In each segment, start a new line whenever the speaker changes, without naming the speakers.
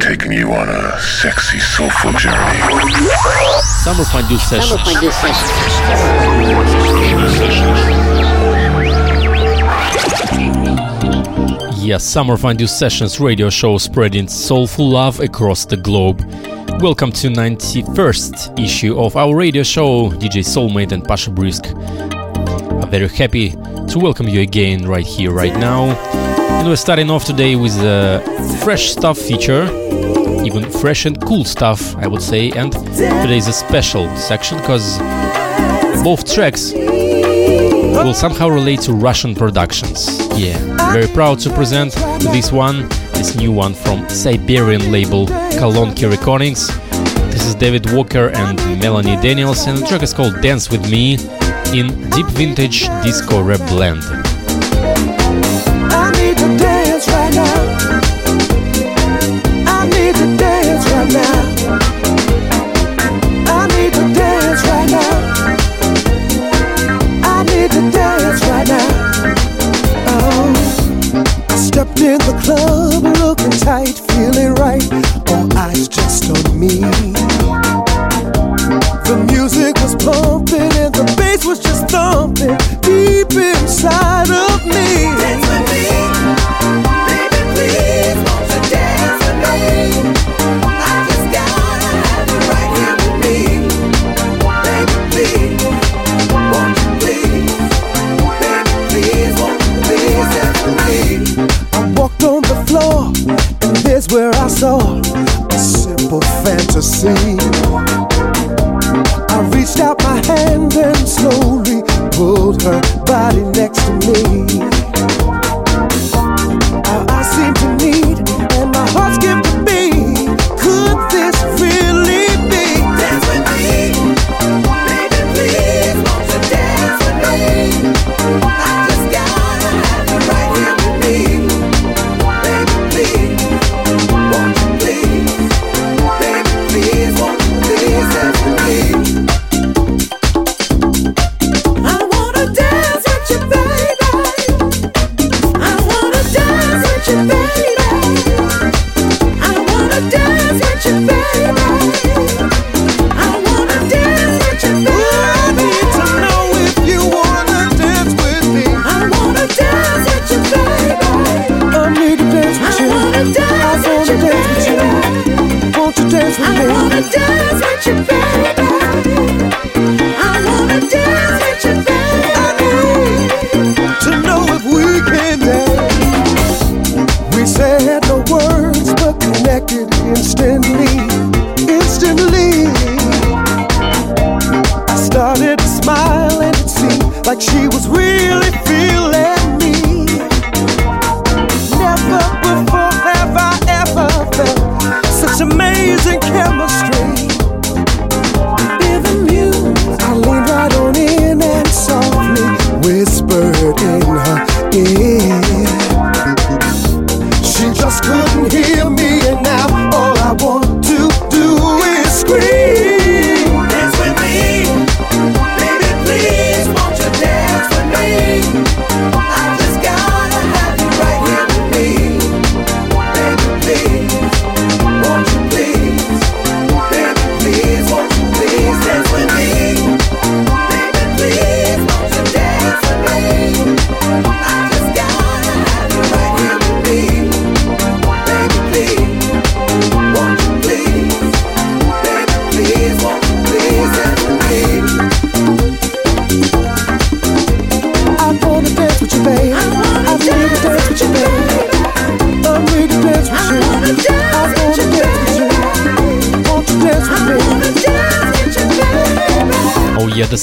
Taking you on a sexy, soulful journey.
Summer Fondue Sessions.
Sessions.
Yes, Summer Fondue Sessions radio show spreading soulful love across the globe. Welcome to 91st issue of our radio show, DJ Soulmate and Pasha Brisk. I'm very happy to welcome you again right here, right now. And we're starting off today with a fresh stuff feature, even fresh and cool stuff, I would say. And today is a special section because both tracks will somehow relate to Russian productions. Yeah, very proud to present this one, this new one from Siberian label Kolonki Recordings. This is David Walker and Melanie Daniels, and the track is called Dance With Me in Deep Vintage Disco Reblend.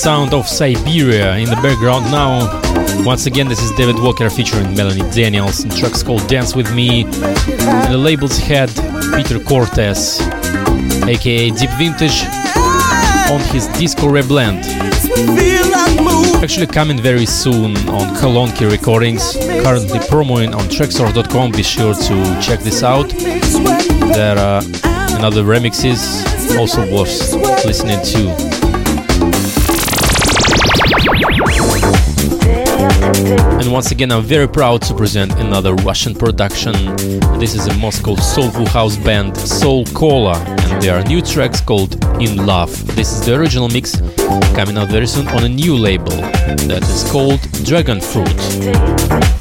sound of Siberia in the background now. Once again, this is David Walker featuring Melanie Daniels. in track's called Dance With Me. And the label's head, Peter Cortez, aka Deep Vintage, on his Disco Reblend. Actually coming very soon on Kolonki Recordings, currently promoting on Traxsource.com. Be sure to check this out. There are another remixes also worth listening to.
And once again, I'm very proud to present another Russian production. This is a Moscow soulful house band Soul Cola, and their new tracks called In Love. This is the original mix coming out very soon on a new label that is called Dragon Fruit.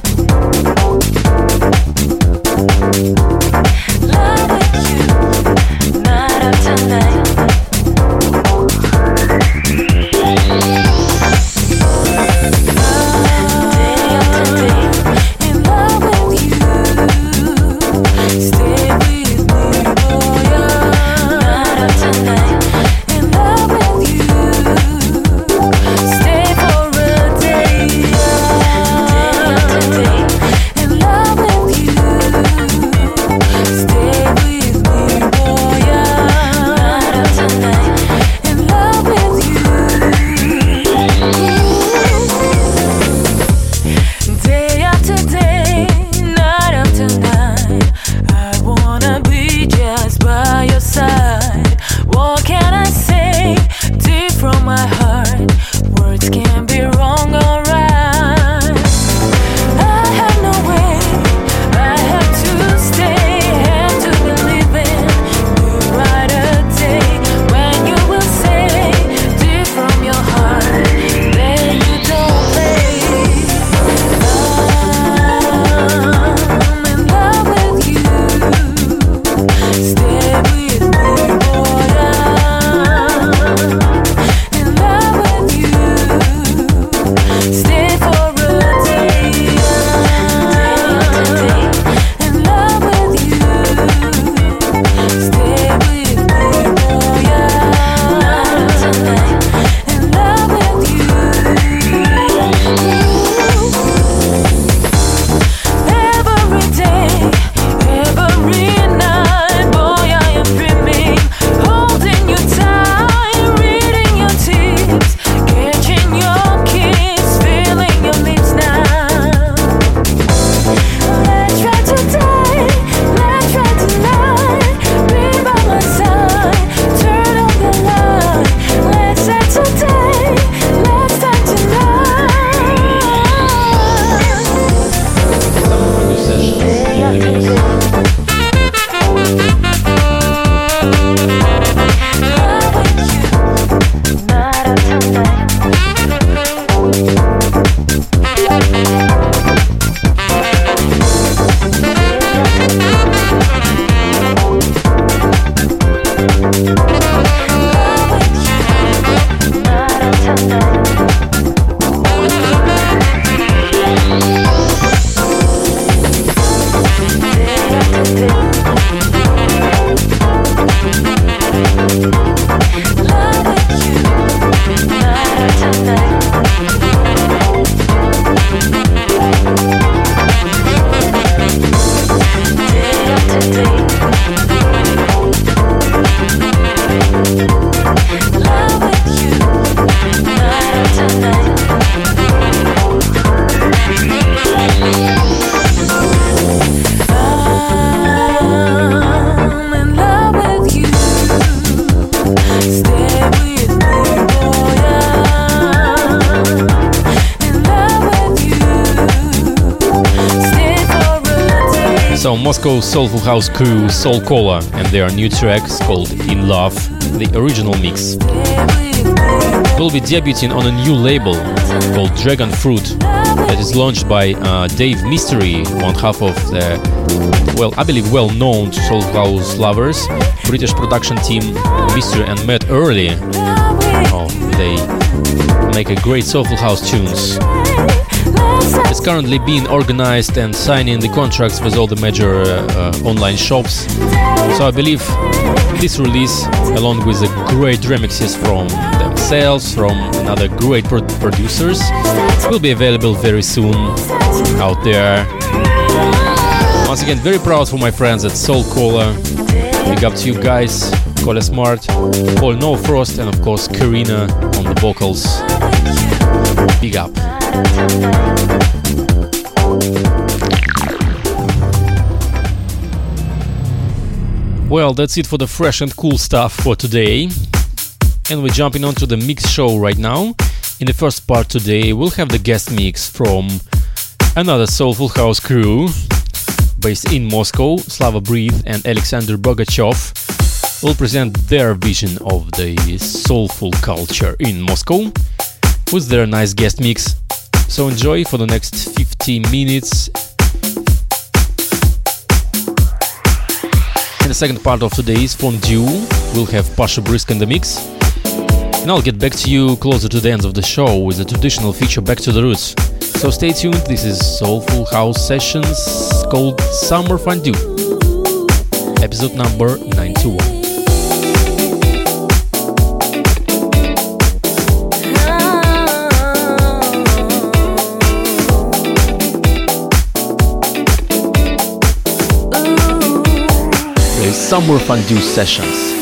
House crew Soul Cola and their new track called In Love, the original mix. Will be debuting on a new label called Dragon Fruit that is launched by uh, Dave Mystery, one half of the, well, I believe well known soul house lovers, British production team Mystery and Matt Early. Oh, they make a great soulful house tunes. It's currently being organized and signing the contracts with all the major uh, online shops. So I believe this release, along with the great remixes from themselves, from another great pro- producers, will be available very soon out there. Once again, very proud for my friends at Soul Cola. Big up to you guys, Cola Smart, Paul No Frost, and of course Karina on the vocals. Big up. Well, that's it for the fresh and cool stuff for today. And we're jumping onto the mix show right now.
In the first part today, we'll have the guest mix from another Soulful House crew based in Moscow, Slava Breath and Alexander Bogachev will present their vision of the soulful culture in Moscow with their nice guest mix. So enjoy for the next 15 minutes. In the second part of today's Fondue, we'll have Pasha Brisk in the mix. And I'll get back to you closer to the end of the show with the traditional feature Back to the Roots. So stay tuned, this is Soulful House Sessions called Summer Fondue, episode number 91. Summer Fondue Sessions.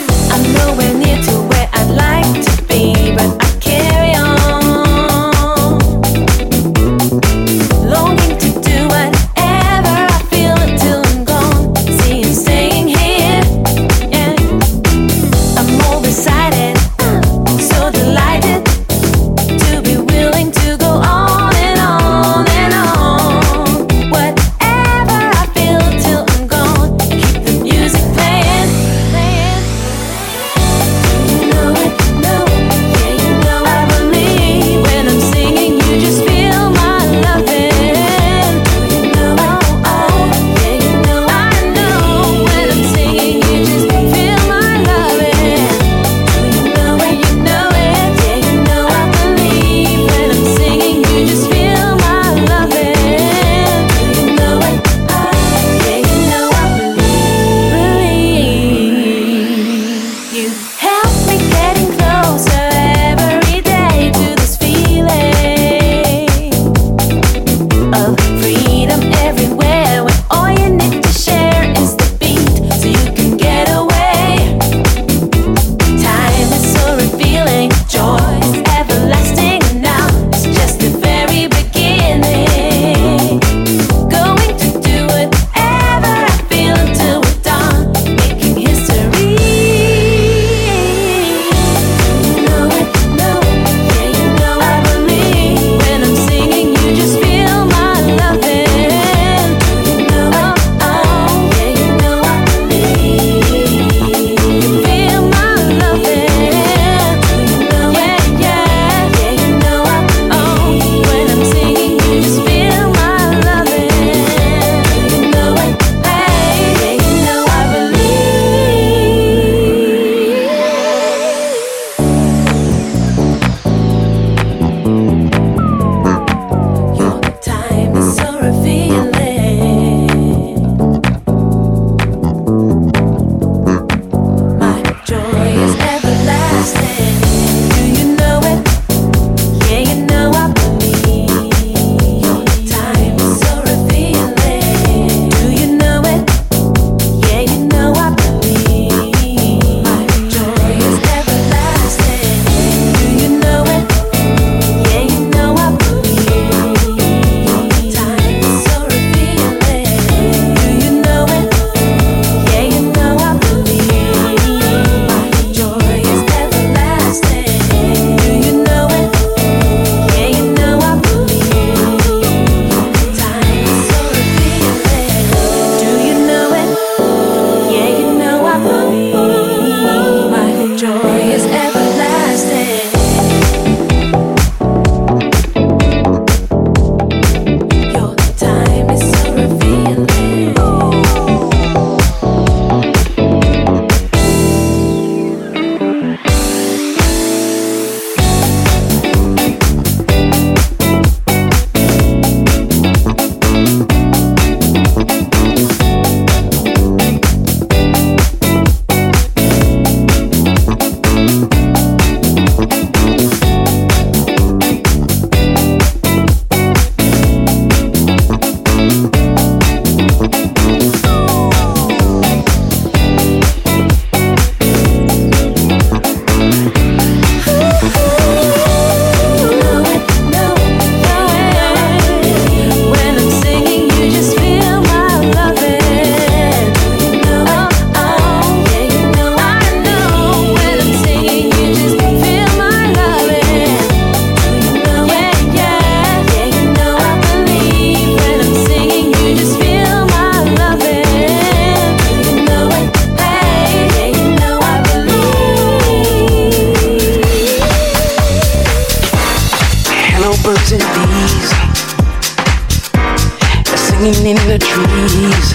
Singing in the trees,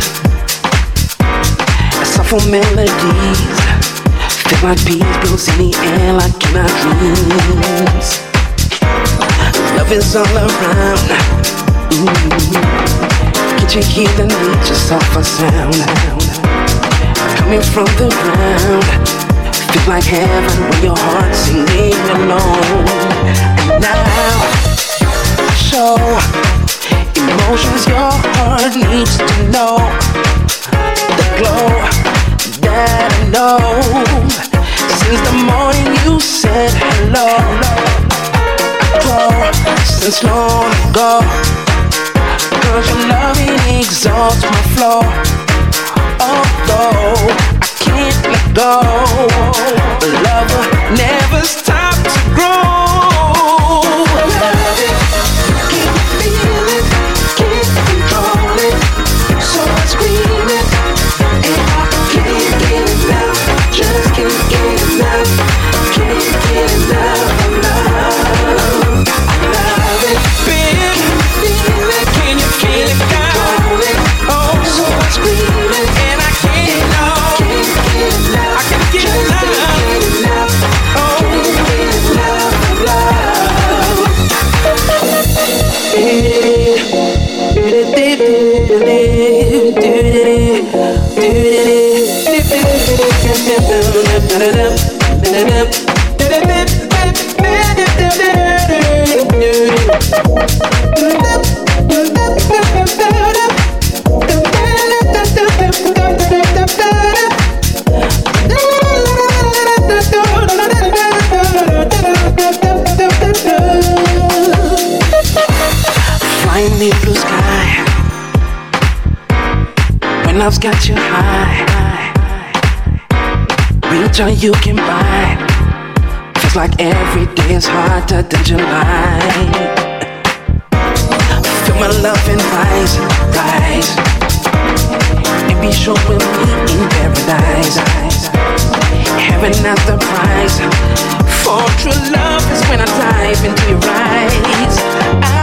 soulful melodies. Feel like bees blows in the air like in our dreams. Love is all around. Ooh. Can't you hear the nature's soft sound? Coming from the ground. Feel like heaven when your heart's singing alone. And now, show emotions your heart needs to know. The glow that I know since the morning you said hello. Grow since long ago. Cause your loving exalts my flow. Although I can't let go, the love will never stop to grow. Love's got you high. Reach all you can buy. Feels like every day is harder than July. Feel my love and rise, rise And be sure we'll meet in paradise. Heaven as the prize. For true love is when I dive into your eyes. I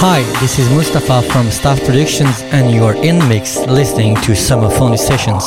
Hi, this is Mustafa from Staff Productions, and you are in mix listening to
Summer Fondue Sessions.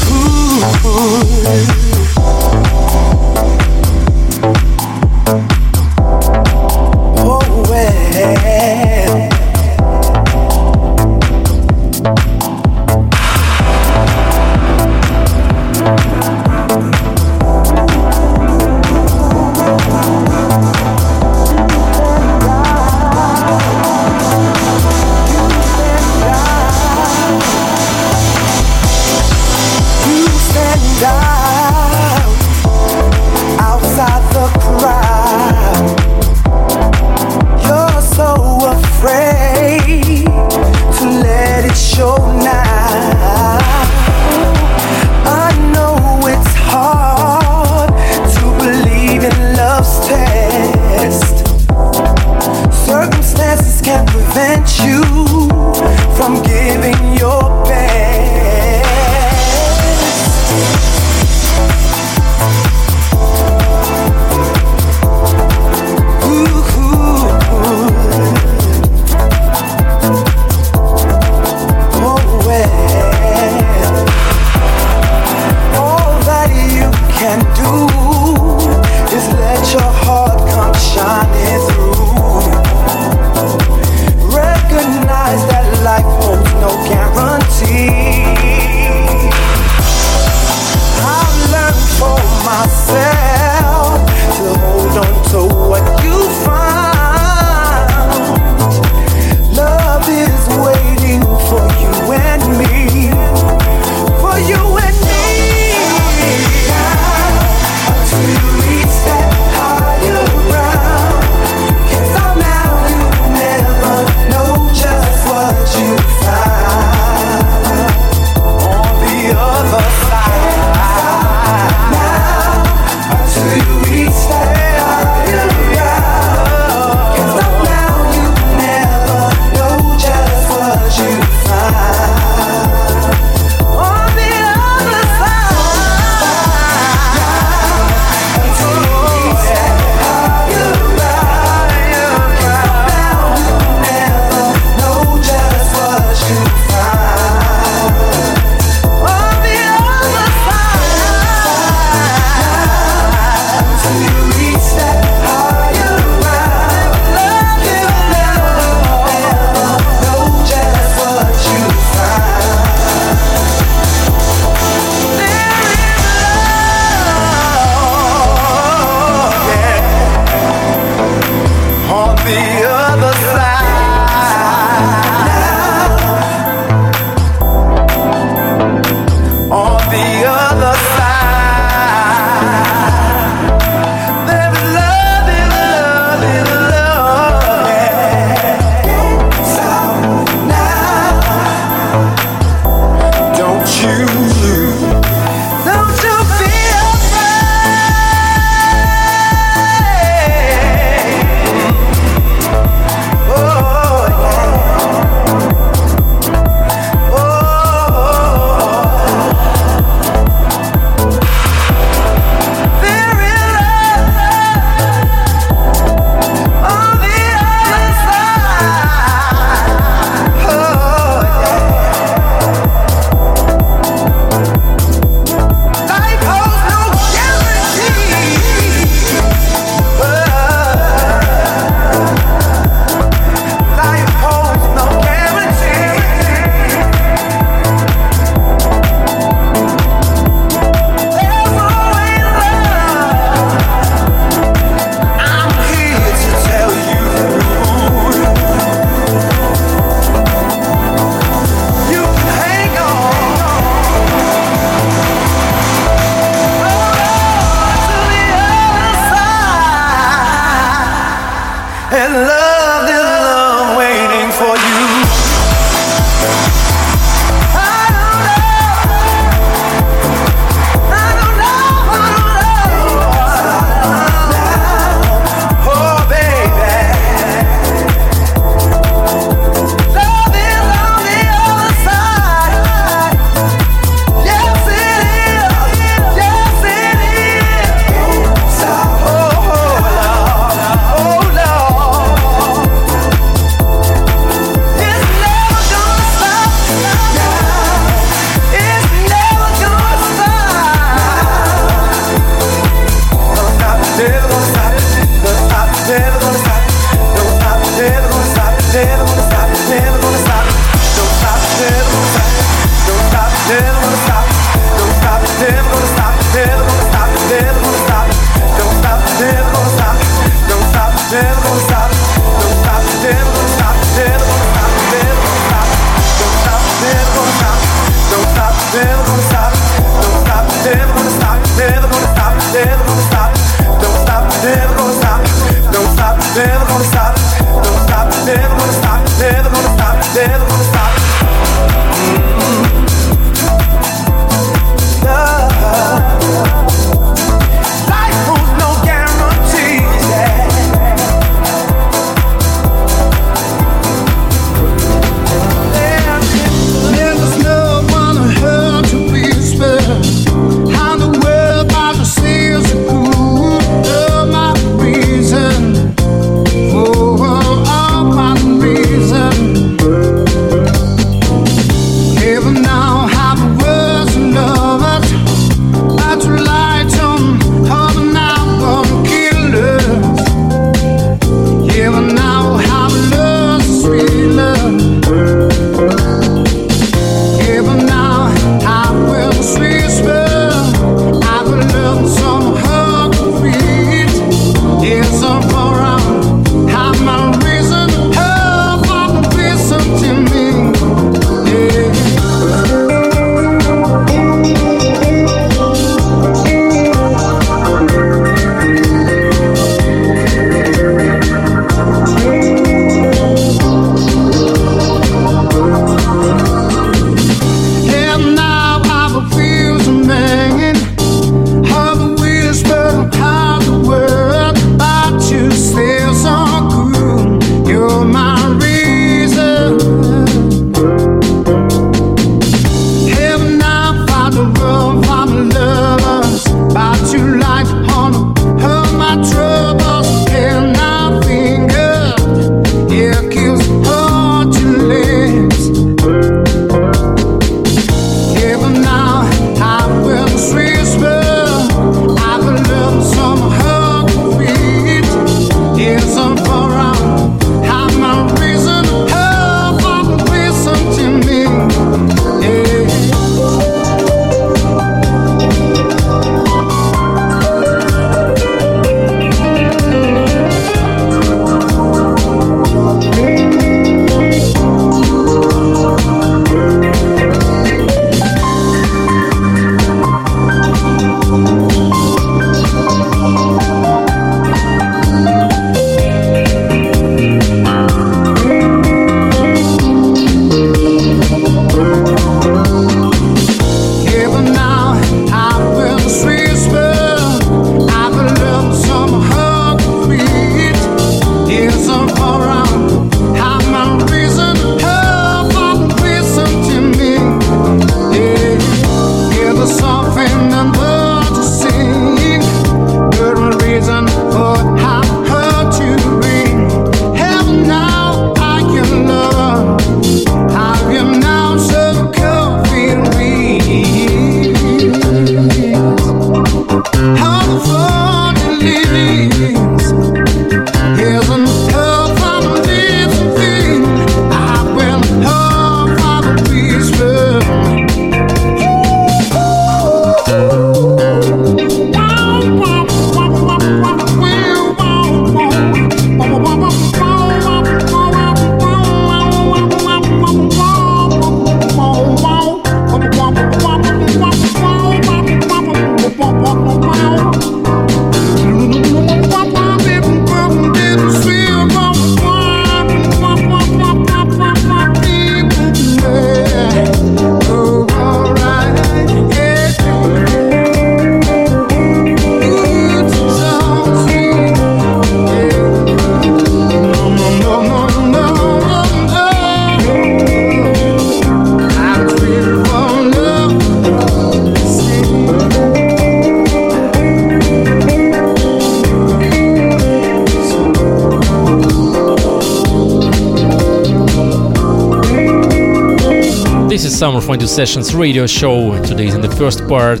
Summer Fondue Sessions radio show. Today in the first part.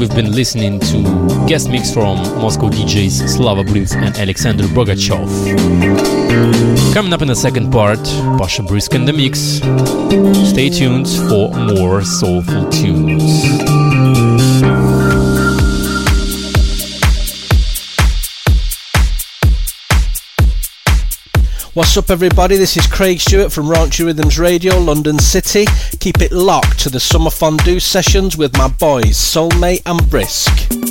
We've been listening to guest mix from Moscow DJs Slava Breath and Aleksandr Bogachev. Coming up in the second part, Pasha Brisk in the mix. Stay tuned for more soulful tunes.
What's up, everybody? This is Craig Stewart from Raunchy Rhythms Radio, London City. Keep it locked to the Summer Fondue sessions with my boys, Soulmate and Brisk.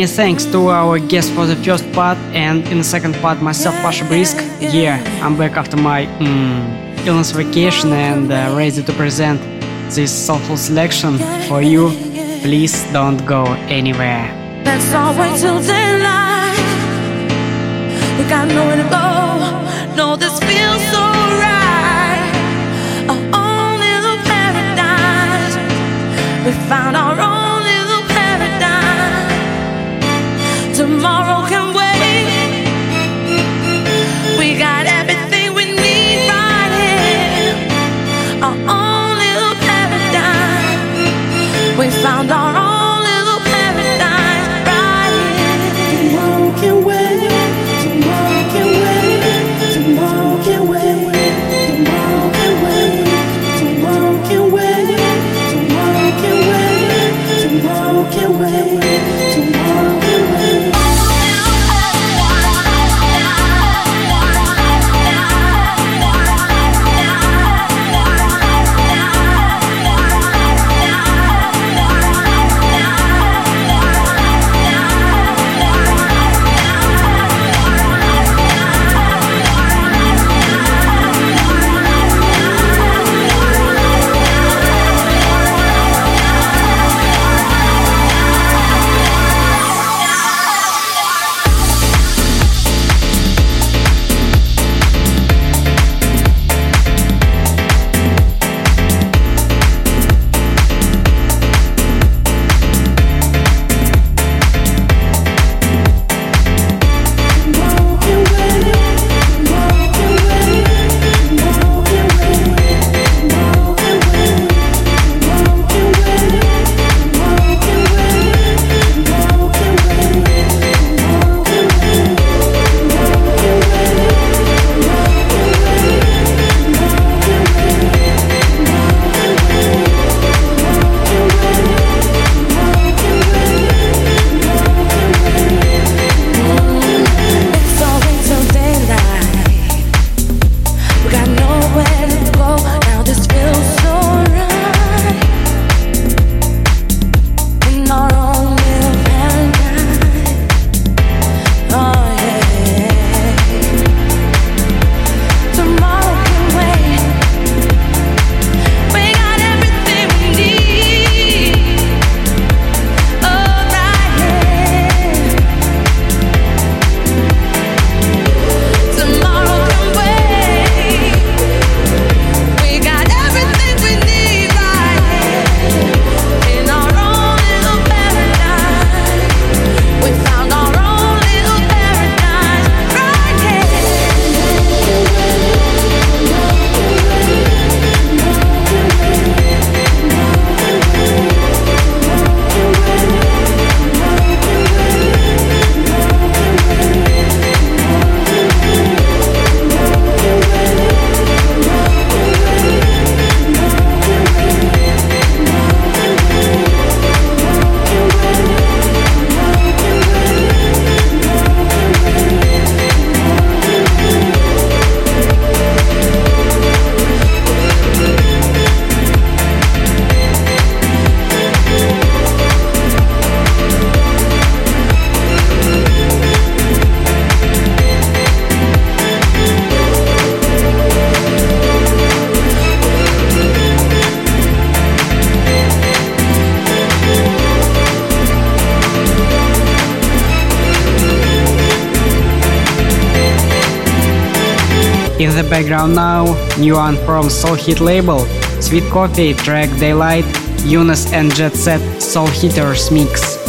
Many thanks to our guest for the first part, and in the second part, myself, Pasha Brisk. Yeah, I'm back after my mm, illness vacation and uh, ready to present this soulful selection for you. Please don't go anywhere.
All till daylight. We got nowhere to go. No, this feels so right. Our own little paradise. We found our own Tomorrow can wait. We got everything we need right here. Our own little paradise. We found our
New one from Soul Hit label, Sweet Coffee, track Daylight, Yunus and Jet Set Soul Hitters mix.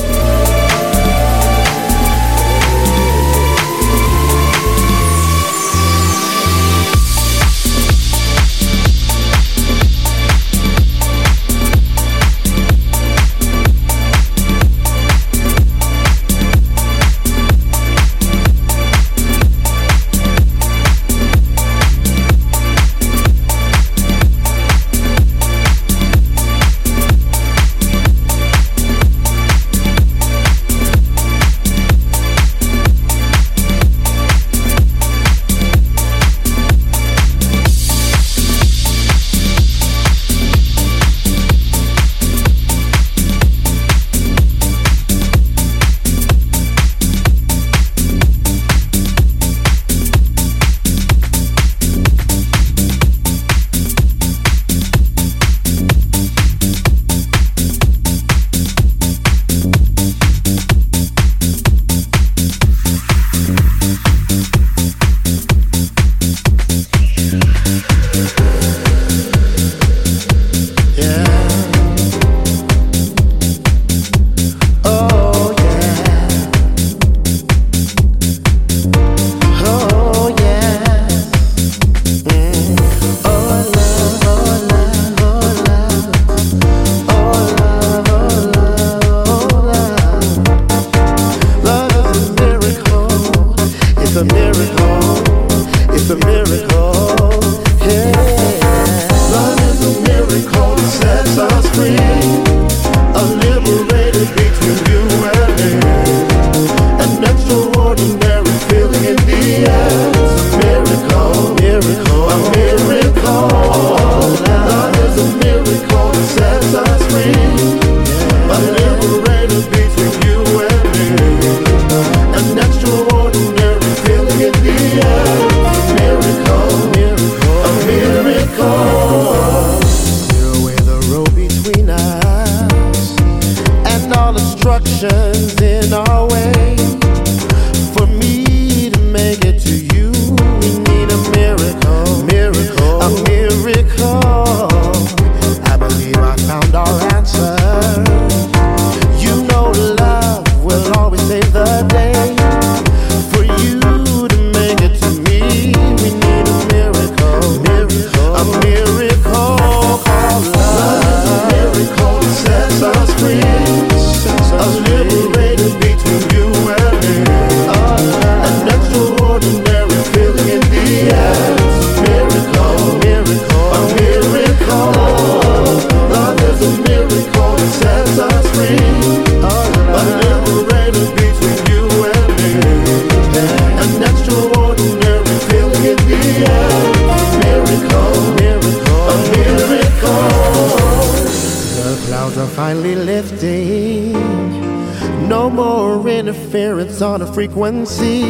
sim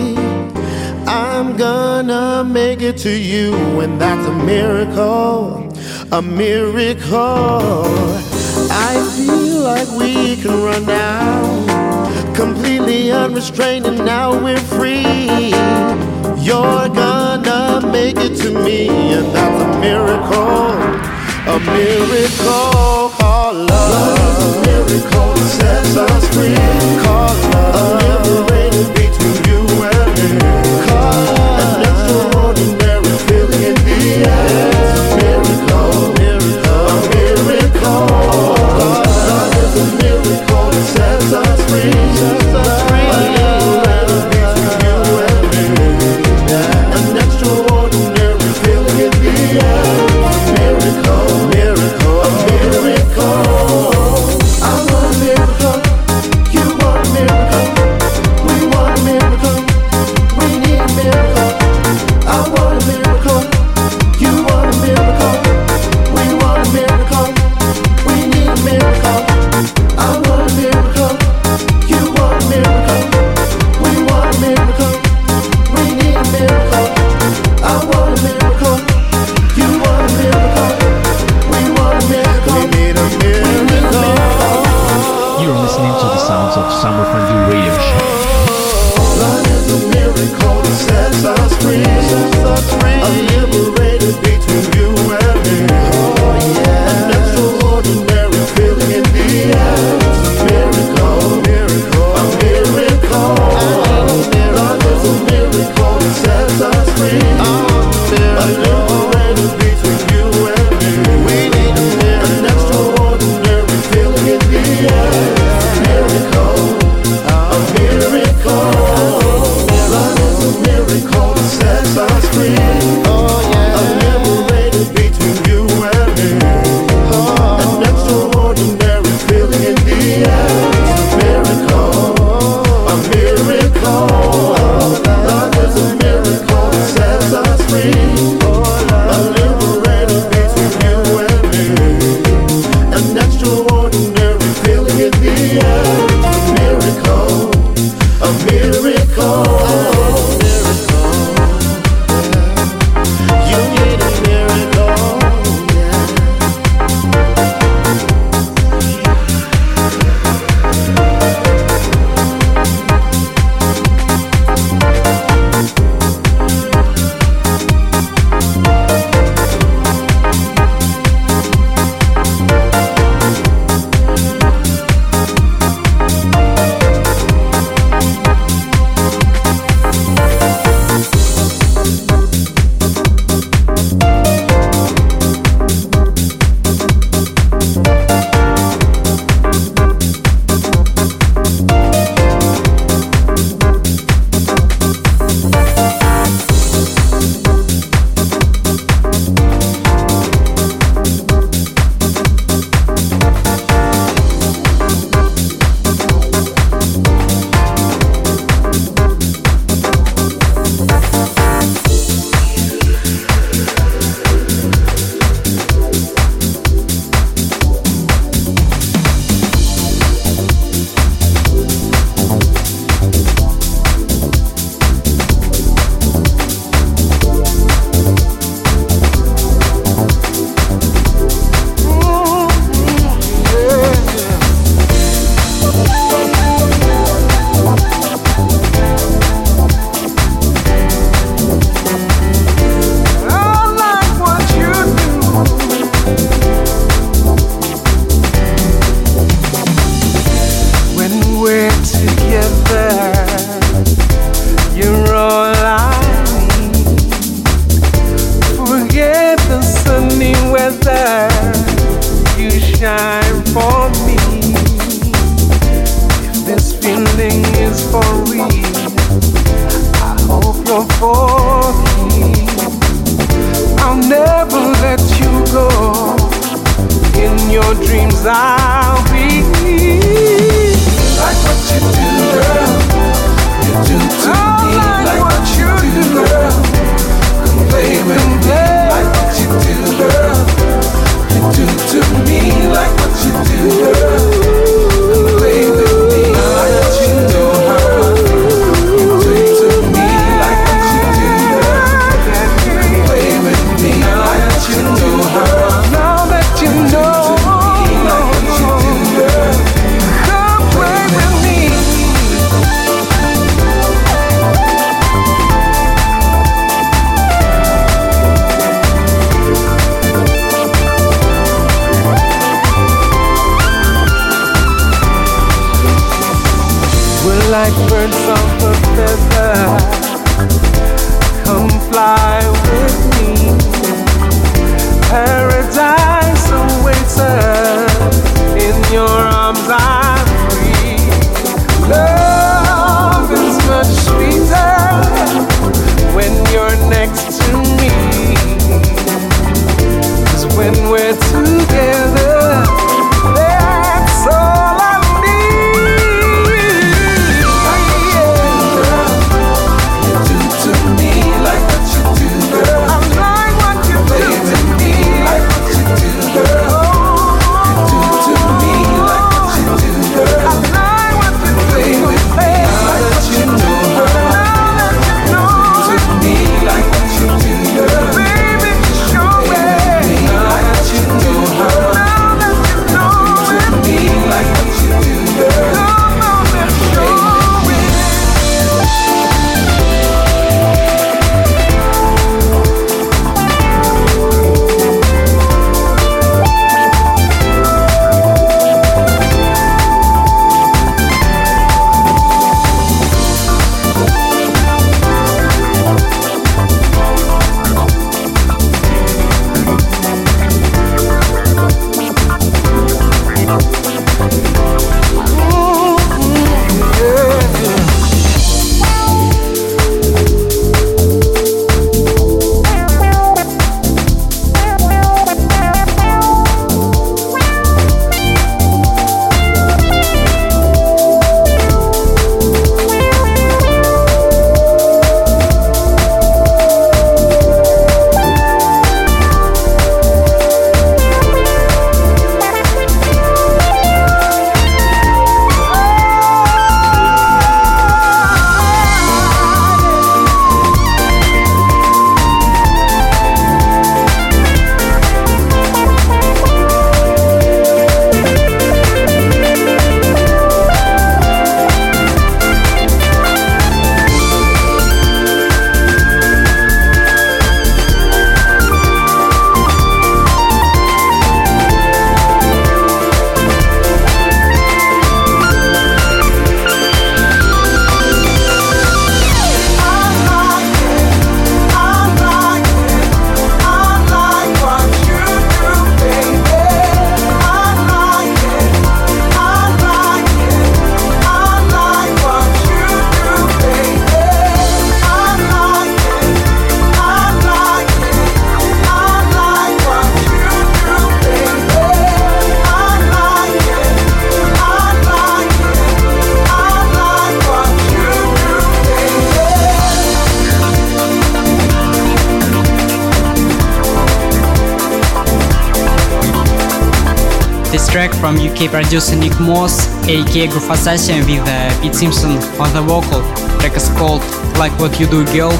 Moss, aka Groove with uh, Pete Simpson on the vocal. Track is called Like What You Do Girl,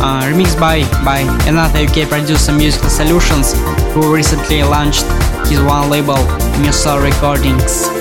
uh, remixed by, by another UK producer Musical Solutions, who recently launched his one label, Muscle Recordings.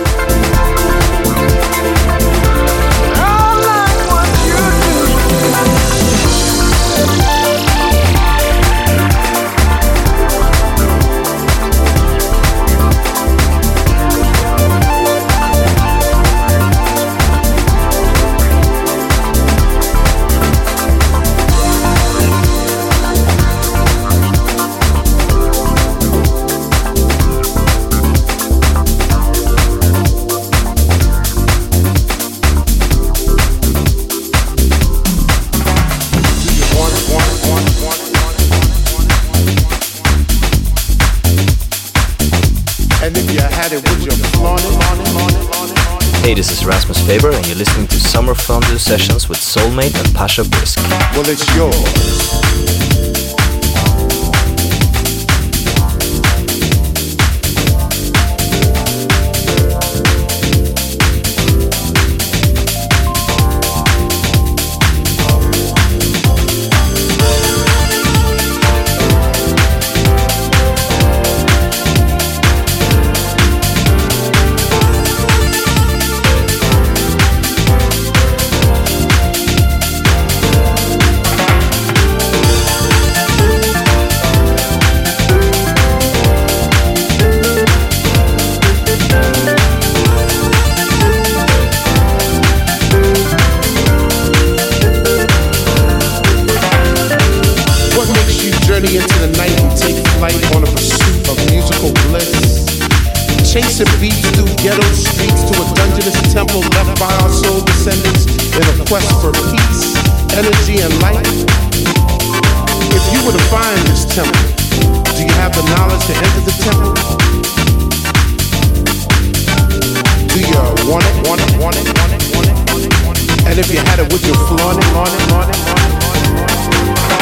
Sessions with Soulmate and Pasha Brisk.
Well, it's yours. Quest for peace, energy, and light. If you were to find this temple, do you have the knowledge to enter the temple? Do you want it, want it, want it, want it, want it, want it, want it? And if you had it, would you flaunt it, flaunt it, flaunt it, flaunt it.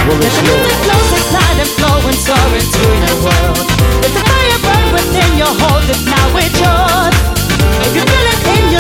Well, it's yours.
flows and glide and flow and soar into your world. Let the fire burn within you, hold it now, it's yours.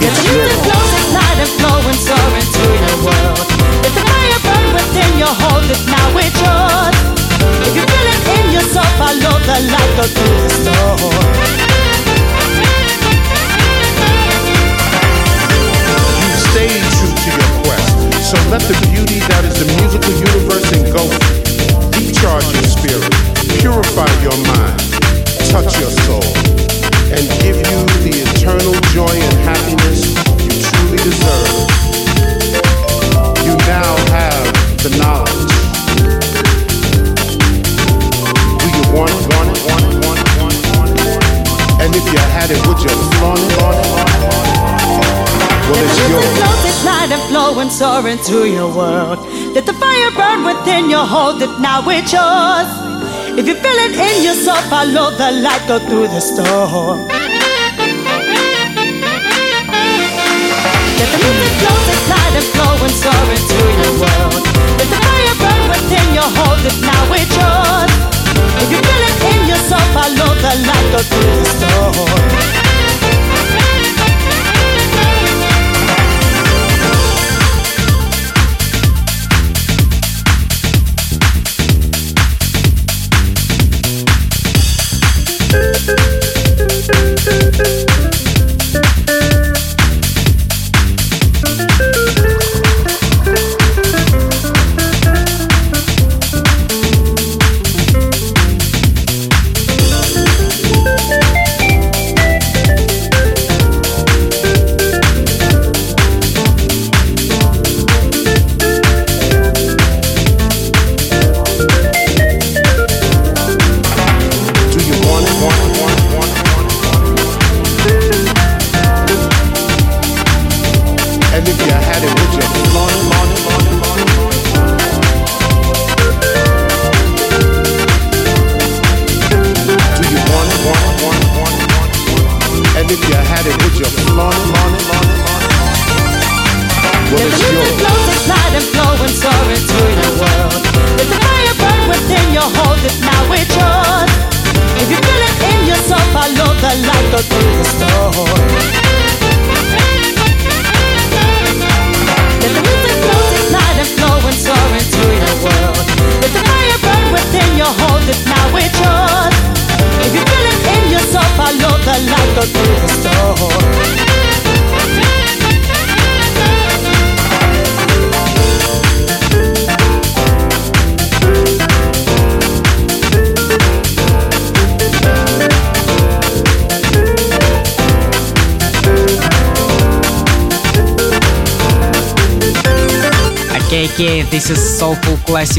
It's
the music
yours.
flows and glide and flow and into your world. Fire burn within you, hold it now, it's yours. If you in yourself, the light.
You stayed true to your quest. So let the beauty that is the musical universe engulf. Recharge your spirit, purify your mind, touch your soul, and give you the eternal joy and happiness you truly deserve. You now have the knowledge. Do you want it, want it, want it, want it, want it, want it? And if you had it, would you flaunt it? Well, it's
Let the
yours.
music and flow and soar into your world. Let the fire burn within you, hold it now, it's yours. If you feel it in yourself, follow the light, go through the storm. Let the music flows and glide and flow and soar into your world. Let the fire burn within you, hold it now, it's yours. If you feel it in yourself, follow the light, go through the storm.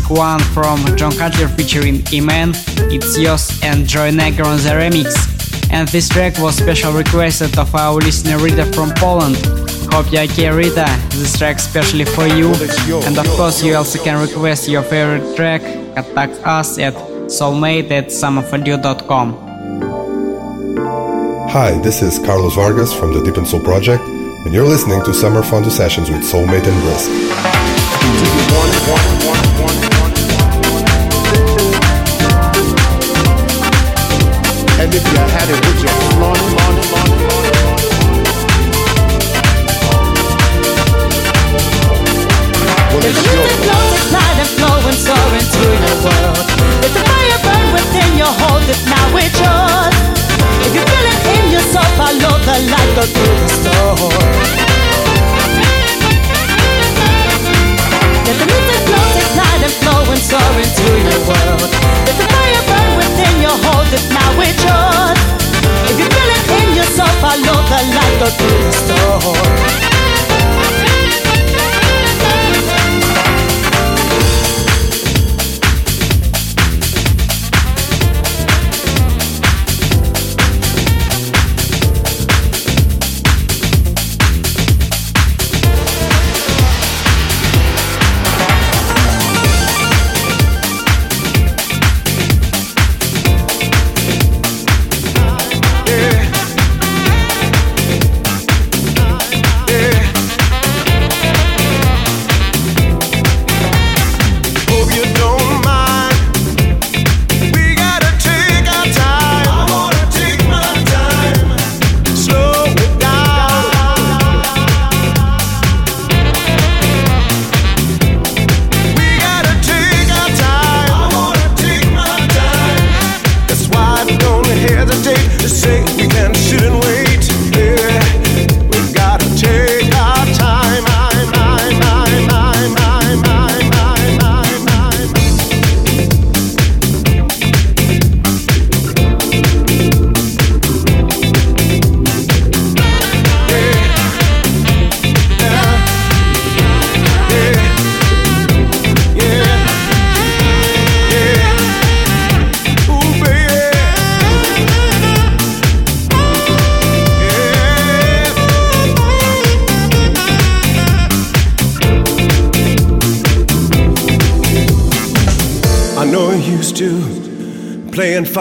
one from John Cutler featuring E-Man, it's yours and Joey Negro on the remix. And this track was special requested of our listener Rita from Poland. Hope you okay Rita, this track specially for you. And of course you also can request your favorite track, contact us at soulmate at summerfadio.com.
Hi, this is Carlos Vargas from the Deep and Soul Project, and you're listening to Summer Fondue Sessions with Soulmate and Brisk.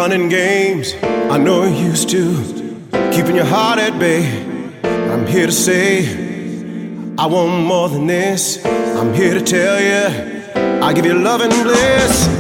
running games. I know you used to keeping your heart at bay. I'm here to say I want more than this. I'm here to tell you I give you love and bliss.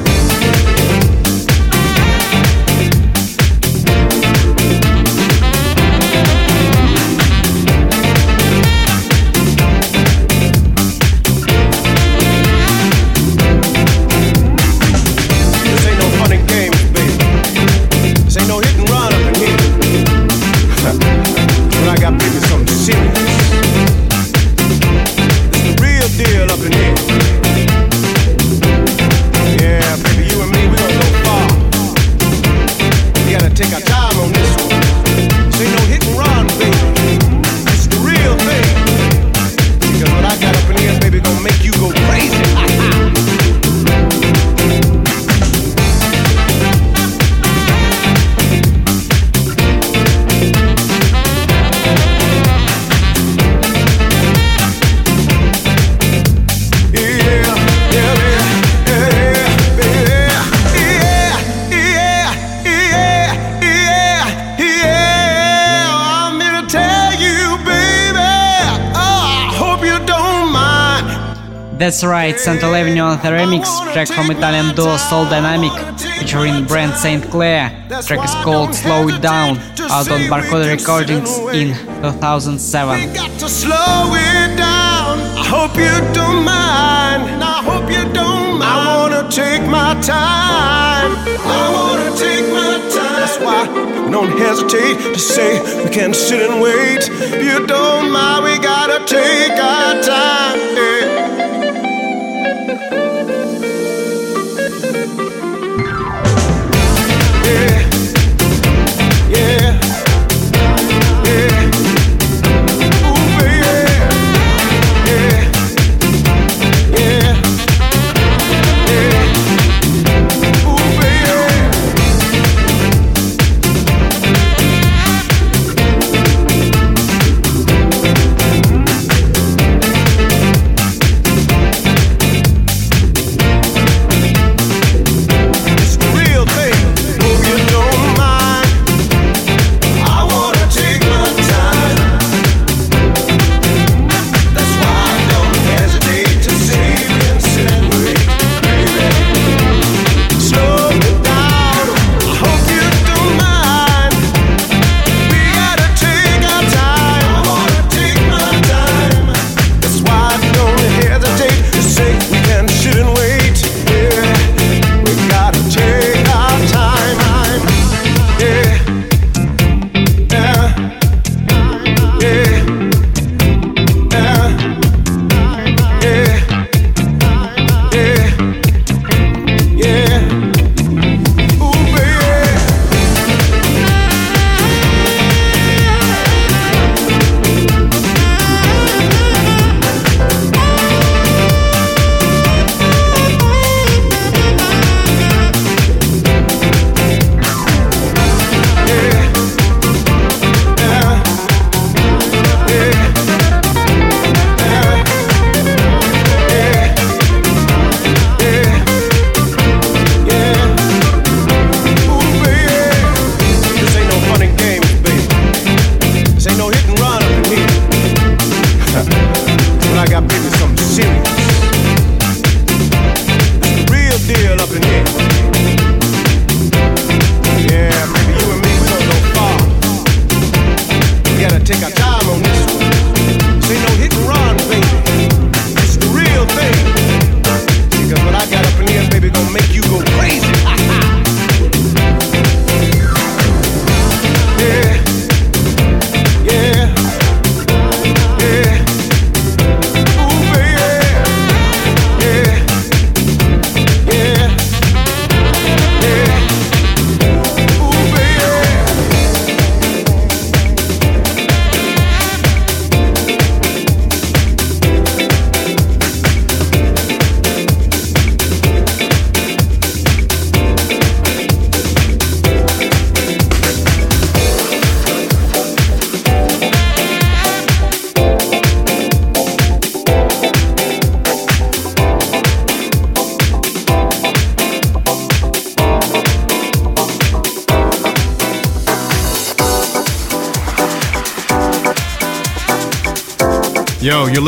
Right, Central Avenue on the remix, track from Italian duo Souldynamic, featuring Brent St. Clair. Track is called Slow It Down, out on Barcode Recordings in 2007.
to slow it down. I hope you don't mind. I hope you don't mind. I wanna take my time. I wanna take my time. That's why don't hesitate to say we can sit and wait. You don't mind, we gotta take our time.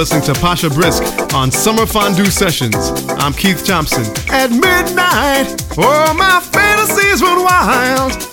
Listening to Pasha Brisk on Summer Fondue Sessions. I'm Keith Thompson. At midnight, oh, my fantasies run wild.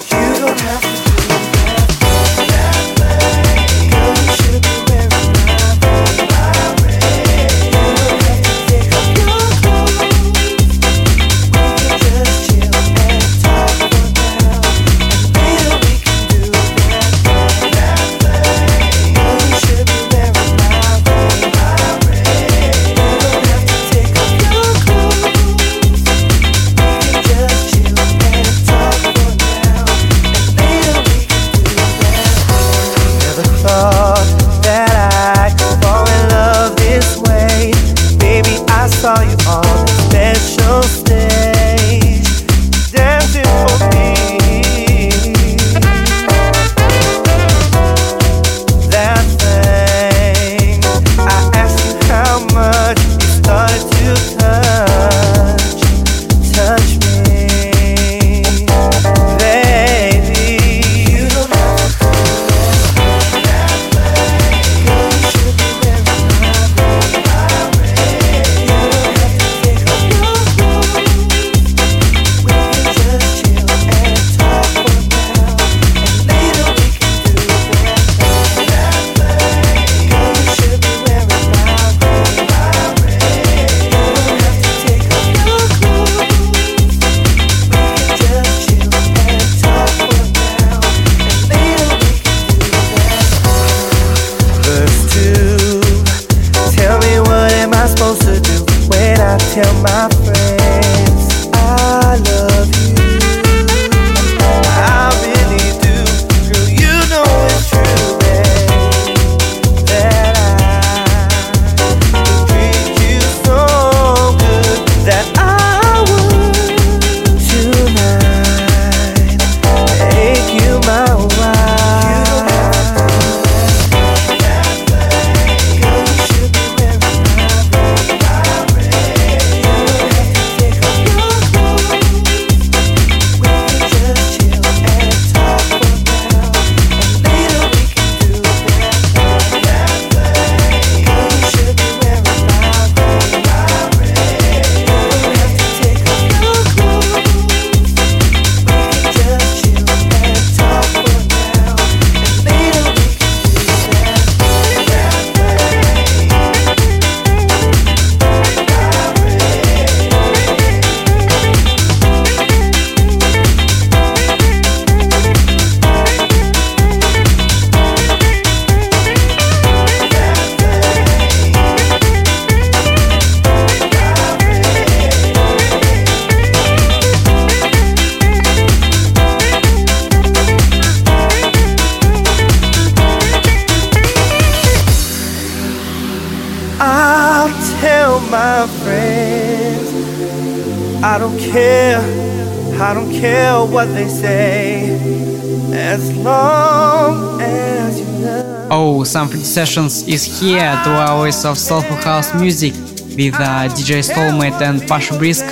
Sessions is here, two hours of soulful house music with uh, DJ Soulmate and Pasha Brisk.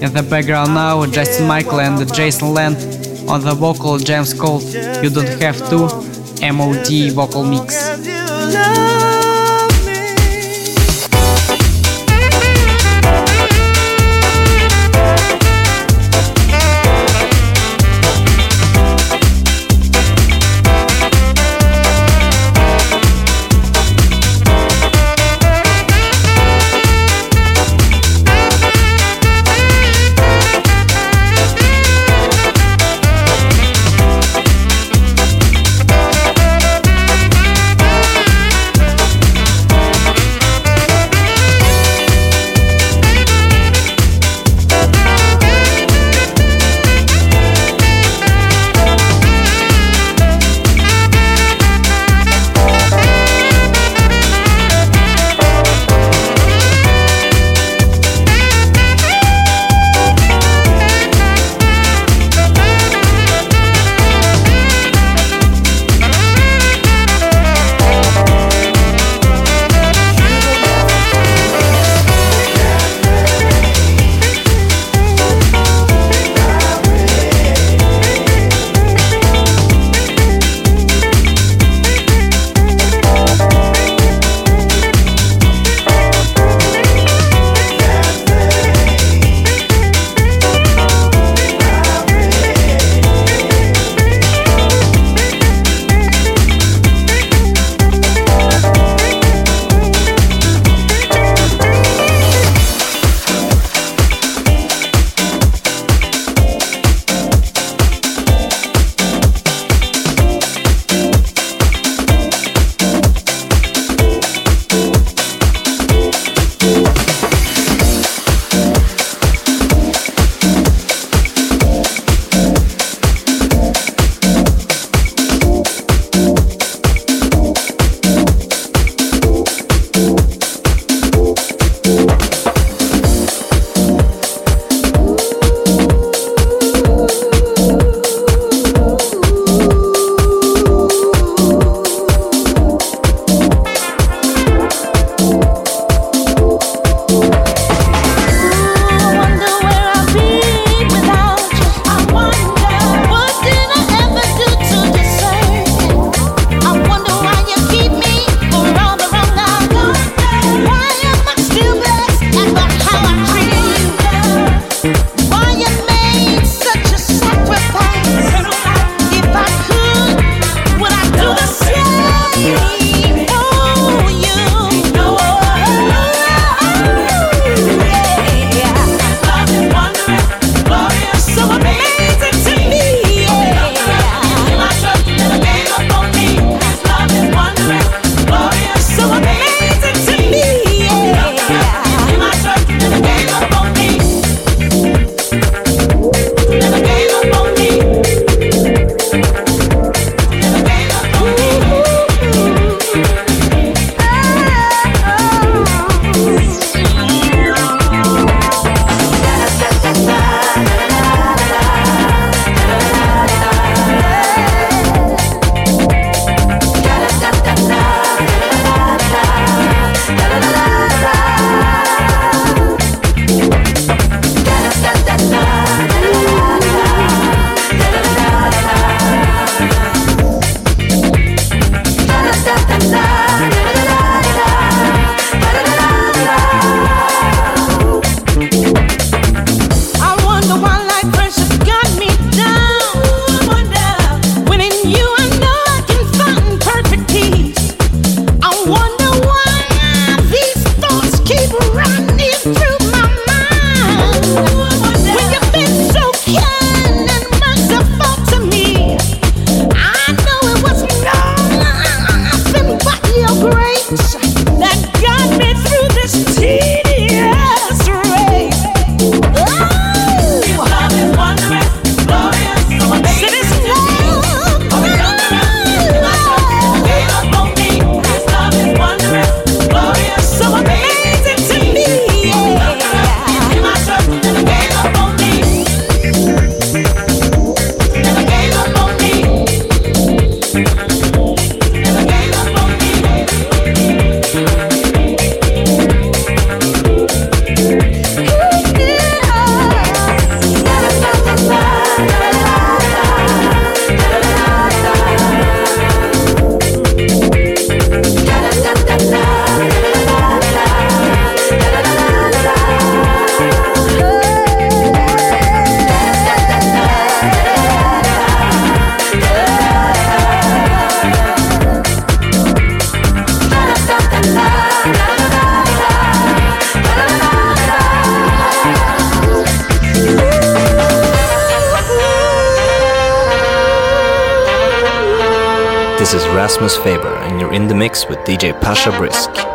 In the background now, Justin Michael and Jason Land on the vocal James called You Don't Have To MOD vocal mix.
Rasmus Faber, and you're in the mix with DJ Pasha Brisk.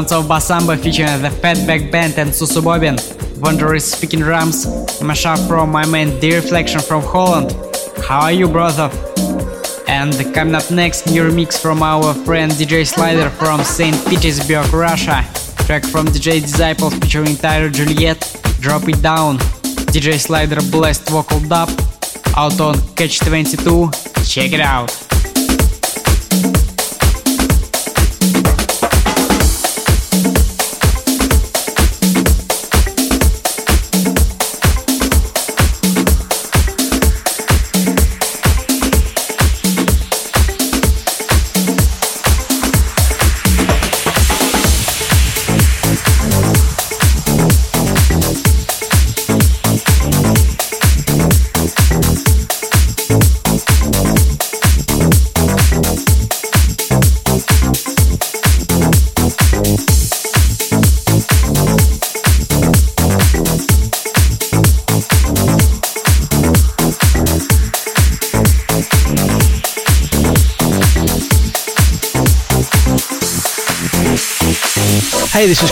Sounds of Basamba featuring the Fatback Band and Susu Bobien. Wondrous speaking drums, mashup from my man The Reflection from Holland. How are you, brother? And coming up next, new remix from our friend DJ Slider from St. Petersburg, Russia. Track from DJ Disciples featuring Tyler Juliet, Drop It Down. DJ Slider blessed vocal dub, out on Catch 22. Check it out.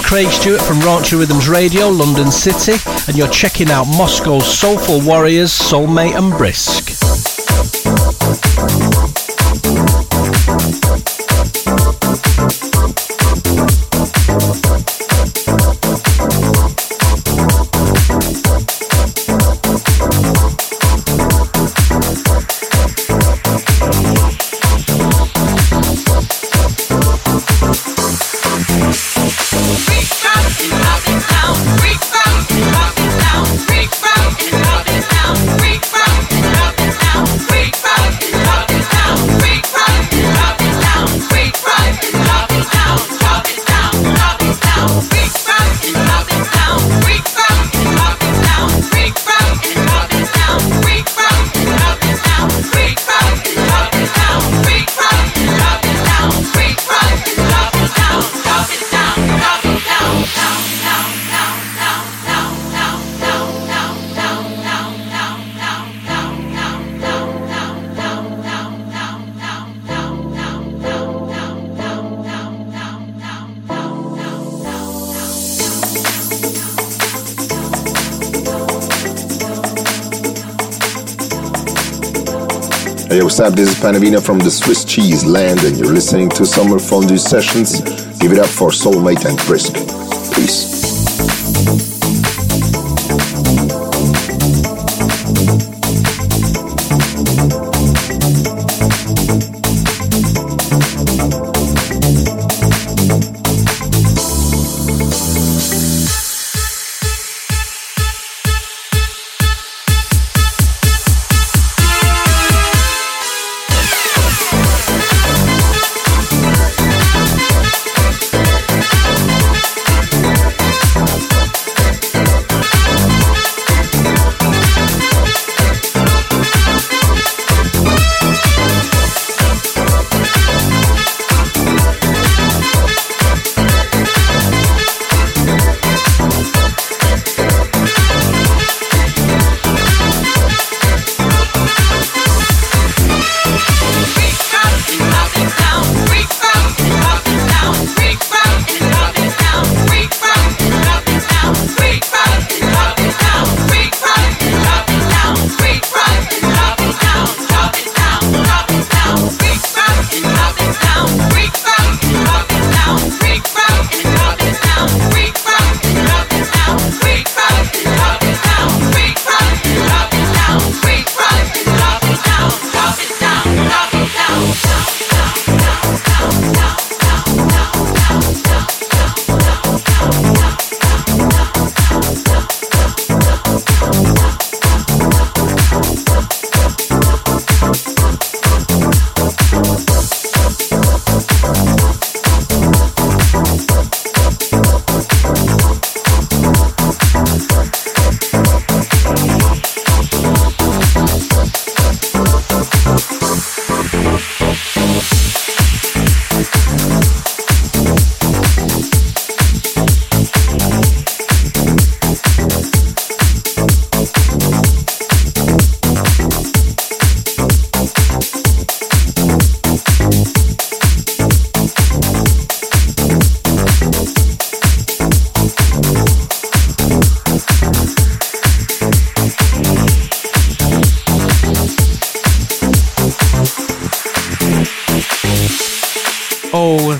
Craig Stewart from Raunchy Rhythms Radio, London City, and you're checking out Moscow's Soulful Warriors, Soulmate and Brisk.
What's up? This is Panavina from the Swiss Cheese Land, and you're listening to Summer Fondue Sessions. Give it up for Soulmate and Brisk.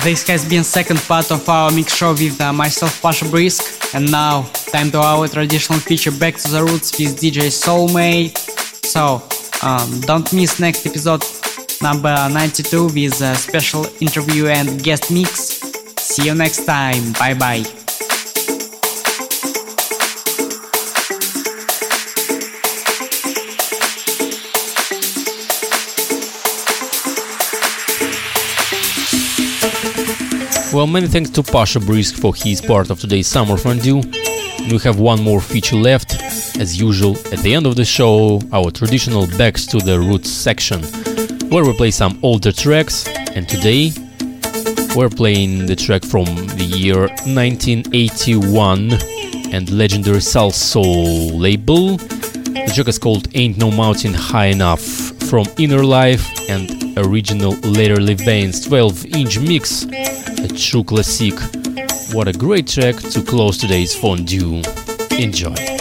This has been second part of our mix show with uh, myself, Pasha Brisk. And now, time to our traditional feature Back to the Roots with DJ Soulmate. So, um, don't miss next episode number 92 with a special interview and guest mix. See you next time. Bye bye.
Well, many thanks to Pasha Brisk for his part of today's Summer Fondue. We have one more feature left. As usual, at the end of the show, our traditional Backs to the Roots section, where we play some older tracks. And today, we're playing the track from the year 1981 and legendary Salsoul label. The track is called Ain't No Mountain High Enough from Inner Life and original Larry Levan 12 inch mix, a true classic. What a great track to close today's fondue. Enjoy.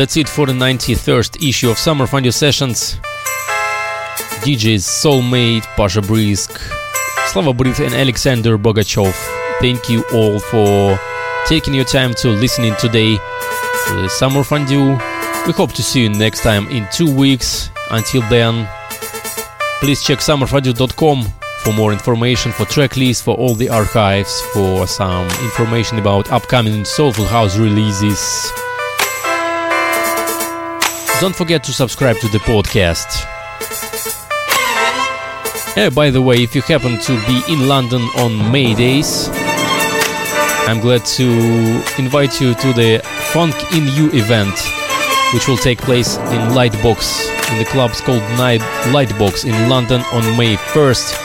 That's it for the 91st issue of Summer Fun Sessions. DJs Soulmate, Pasha Brisk, Slava Breath and Aleksandr Bogachev. Thank you all for taking your time to listening today to the Summer Fondue. We hope to see you next time in two weeks. Until then, please check summerfondue.com for more information, for track lists, for all the archives, for some information about upcoming Soulful House releases. Don't forget to subscribe to the podcast. By the way, if you happen to be in London on May days, I'm glad to invite you to the Funk in You event, which will take place in Lightbox, in the club's called Night Lightbox in London on May 1st,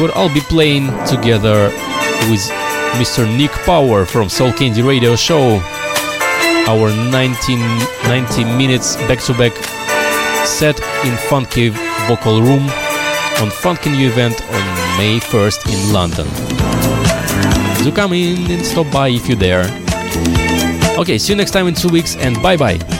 where I'll be playing together with Mr. Nick Power from Soul Candy Radio Show. Our 1990 minutes back-to-back set in Funky Vocal Room on Funkin' You event on May 1st in London. Do come in and stop by if you're there. Okay, see you next time in two weeks and bye bye.